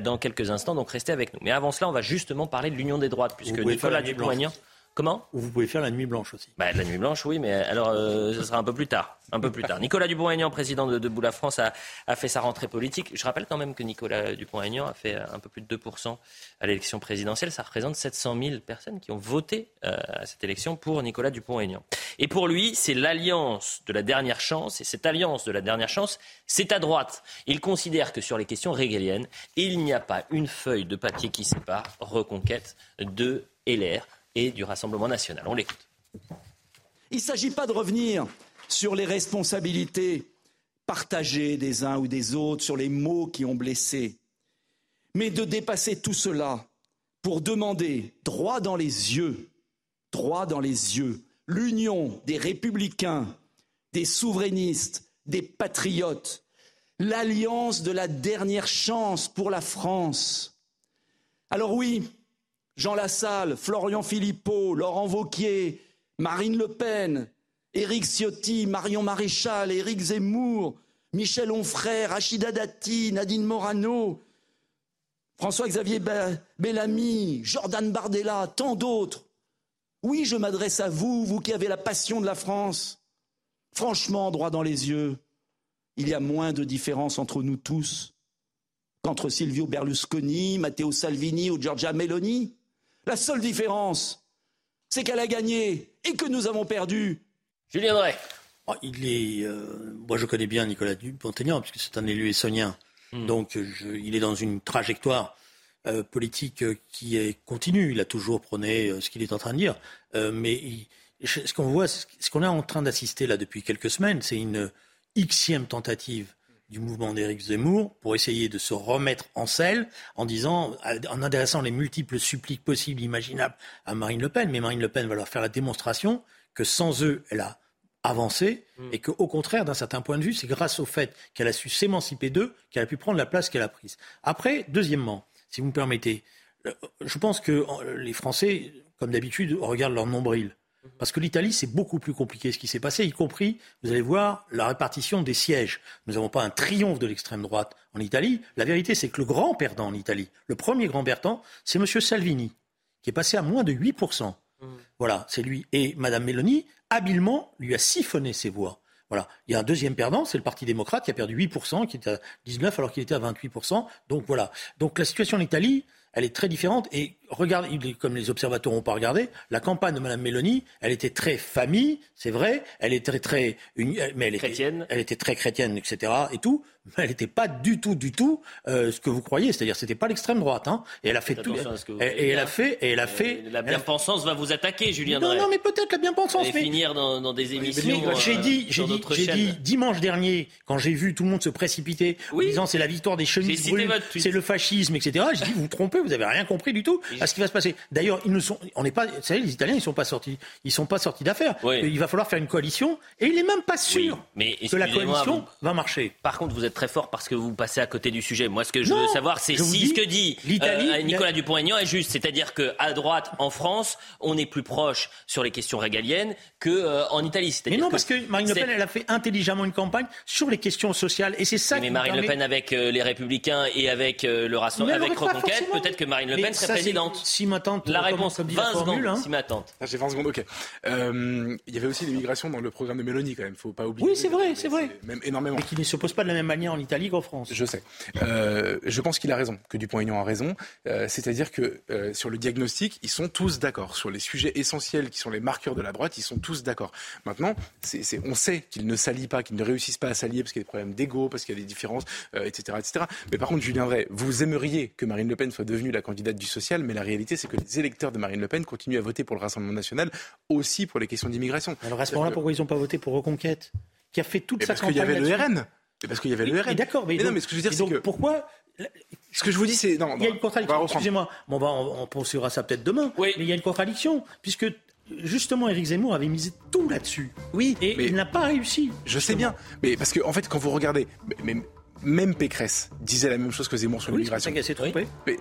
dans quelques instants. Donc restez avec nous. Mais avant cela, on va justement parler de l'union des droites, puisque Nicolas Dupont-Aignan. Comment Vous pouvez faire la nuit blanche aussi. Bah, la nuit blanche, oui, mais alors euh, ce sera un peu plus tard. Un peu plus tard. Nicolas Dupont-Aignan, président de Debout la France, a, fait sa rentrée politique. Je rappelle quand même que Nicolas Dupont-Aignan a fait un peu plus de 2% à l'élection présidentielle. Ça représente 700 000 personnes qui ont voté euh, à cette élection pour Nicolas Dupont-Aignan. Et pour lui, c'est l'alliance de la dernière chance. Et cette alliance de la dernière chance, c'est à droite. Il considère que sur les questions régaliennes, il n'y a pas une feuille de papier qui sépare Reconquête de LR et du Rassemblement national. On l'écoute. Il ne s'agit pas de revenir sur les responsabilités partagées des uns ou des autres, sur les mots qui ont blessé, mais de dépasser tout cela pour demander droit dans les yeux, droit dans les yeux, l'union des républicains, des souverainistes, des patriotes, l'alliance de la dernière chance pour la France. Alors oui, Jean Lassalle, Florian Philippot, Laurent Vauquier, Marine Le Pen, Éric Ciotti, Marion Maréchal, Éric Zemmour, Michel Onfray, Rachida Dati, Nadine Morano, François-Xavier Bellamy, Jordan Bardella, tant d'autres. Oui, je m'adresse à vous, vous qui avez la passion de la France. Franchement, droit dans les yeux, il y a moins de différence entre nous tous qu'entre Silvio Berlusconi, Matteo Salvini ou Giorgia Meloni. La seule différence, c'est qu'elle a gagné et que nous avons perdu. Julien Drey. Oh, il est, euh, moi, je connais bien Nicolas Dupont-Aignan, puisque c'est un élu essonien. Hmm. Donc, il est dans une trajectoire euh, politique qui est continue. Il a toujours prôné euh, ce qu'il est en train de dire. mais ce qu'on voit, ce qu'on est en train d'assister là depuis quelques semaines, c'est une xième tentative du mouvement d'Éric Zemmour pour essayer de se remettre en selle en disant, en adressant les multiples suppliques possibles, imaginables à Marine Le Pen. Mais Marine Le Pen va leur faire la démonstration que sans eux, elle a avancé mm. et qu'au contraire, d'un certain point de vue, c'est grâce au fait qu'elle a su s'émanciper d'eux qu'elle a pu prendre la place qu'elle a prise. Après, deuxièmement, si vous me permettez, euh, je pense que les Français, comme d'habitude, regardent leur nombril. Parce que l'Italie, c'est beaucoup plus compliqué ce qui s'est passé, y compris, vous allez voir, la répartition des sièges. Nous n'avons pas un triomphe de l'extrême droite en Italie. La vérité, c'est que le grand perdant en Italie, le premier grand perdant, c'est M. Salvini, qui est passé à moins de 8%. Mmh. Voilà, c'est lui. Et Mme Meloni, habilement, lui a siphonné ses voix. Voilà. Il y a un deuxième perdant, c'est le Parti démocrate qui a perdu 8%, qui était à 19 alors qu'il était à 28%. Donc voilà. Donc la situation en Italie, elle est très différente. Et regardez, comme les observateurs n'ont pas regardé, la campagne de Mme Mélanie, elle était très famille, c'est vrai, elle était très, mais elle chrétienne. elle était très chrétienne, etc. et tout, mais elle n'était pas du tout, du tout euh, ce que vous croyez, c'est-à-dire c'était pas l'extrême droite, hein. Et elle a fait tout, et, elle a fait, et elle a fait. La bien-pensance va vous attaquer, Julien. Non, non, mais peut-être la bien-pensance. mais finir dans, des émissions. j'ai dit, j'ai dit, j'ai dit dimanche dernier, quand j'ai vu tout le monde se précipiter, en disant c'est la victoire des chemises c'est le fascisme, etc. J'ai dit vous vous trompez, vous n'avez rien compris du tout à ce qui va se passer. D'ailleurs, ils ne sont, on n'est pas, vous savez, les Italiens, ils sont pas sortis, ils sont pas sortis d'affaires. Il va falloir faire une coalition, et il n'est même pas sûr que la coalition va marcher. Par contre, vous êtes très fort parce que vous passez à côté du sujet. Moi, ce que je veux savoir, c'est si ce que dit euh, Nicolas Dupont-Aignan est juste, c'est-à-dire qu'à droite, en France, on est plus proche sur les questions régaliennes qu'en euh, Italie. Mais non, parce que Marine Le Pen, elle a fait intelligemment une campagne sur les questions sociales, et c'est ça. Mais Marine Le Pen avec euh, les Républicains et avec le Rassemblement, avec Reconquête, peut-être que Marine Le Pen serait présidente. Si ma tante, la réponse, 20 secondes, hein. si ma tante. Ah, j'ai 20 secondes, ok. il y avait aussi l'immigration dans le programme de Mélanie, quand même. Faut pas oublier. Oui, c'est vrai, c'est vrai. Même énormément. Mais qui ne s'oppose pas de la même manière en Italie qu'en France. Je sais. Euh, je pense qu'il a raison, que Dupont-Aignan a raison. Euh, c'est-à-dire que euh, sur le diagnostic, ils sont tous d'accord. Sur les sujets essentiels qui sont les marqueurs de la droite, ils sont tous d'accord. Maintenant, on sait qu'ils ne s'allient pas, qu'ils ne réussissent pas à s'allier parce qu'il y a des problèmes d'ego, parce qu'il y a des différences, etc., etc. Mais par contre, Julien Drey, vous aimeriez que Marine Le Pen soit devenue la candidate du social, mais la réalité, c'est que les électeurs de Marine Le Pen continuent à voter pour le Rassemblement national aussi pour les questions d'immigration. Alors à ce moment-là, pourquoi ils n'ont pas voté pour Reconquête Qui a fait toute sa campagne Parce qu'il y avait le RN. Parce qu'il y avait le RN. D'accord, mais, non, mais ce que je veux dire, c'est que pourquoi ce que je vous dis, c'est non. Il y a une contradiction. Excusez-moi. Bon, bah, on, on poursuivra ça peut-être demain. Oui. Mais il y a une contradiction puisque justement, Éric Zemmour avait misé tout là-dessus. Oui, et il n'a pas réussi. Je sais bien, mais parce que en fait, quand vous regardez, mais, même Pécresse disait la même chose que Zemmour sur l'immigration. C'est pour ça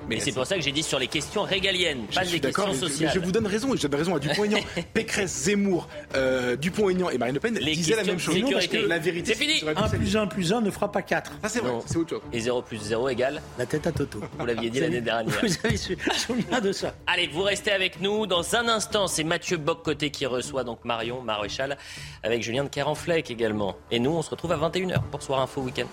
Mais, c'est pour ça que j'ai dit sur les questions régaliennes, pas des questions sociales. je vous donne raison, et je donne raison à Dupont-Aignan. [laughs] Pécresse, Zemmour, euh, Dupont-Aignan et Marine Le Pen disaient la même chose. parce que la vérité, c'est fini. 1 plus 1 plus 1 ne fera pas 4. Ça c'est vrai, c'est autre chose. Et 0 plus 0 égale La tête à Toto. Vous l'aviez dit l'année dernière. [laughs] Vous avez souvenir de ça. Allez, vous restez avec nous. Dans un instant, c'est Mathieu Boccoté qui reçoit donc Marion Maréchal avec Julien de Carenfleck également. Et nous, on se retrouve à 21h pour Soir Info Week-end.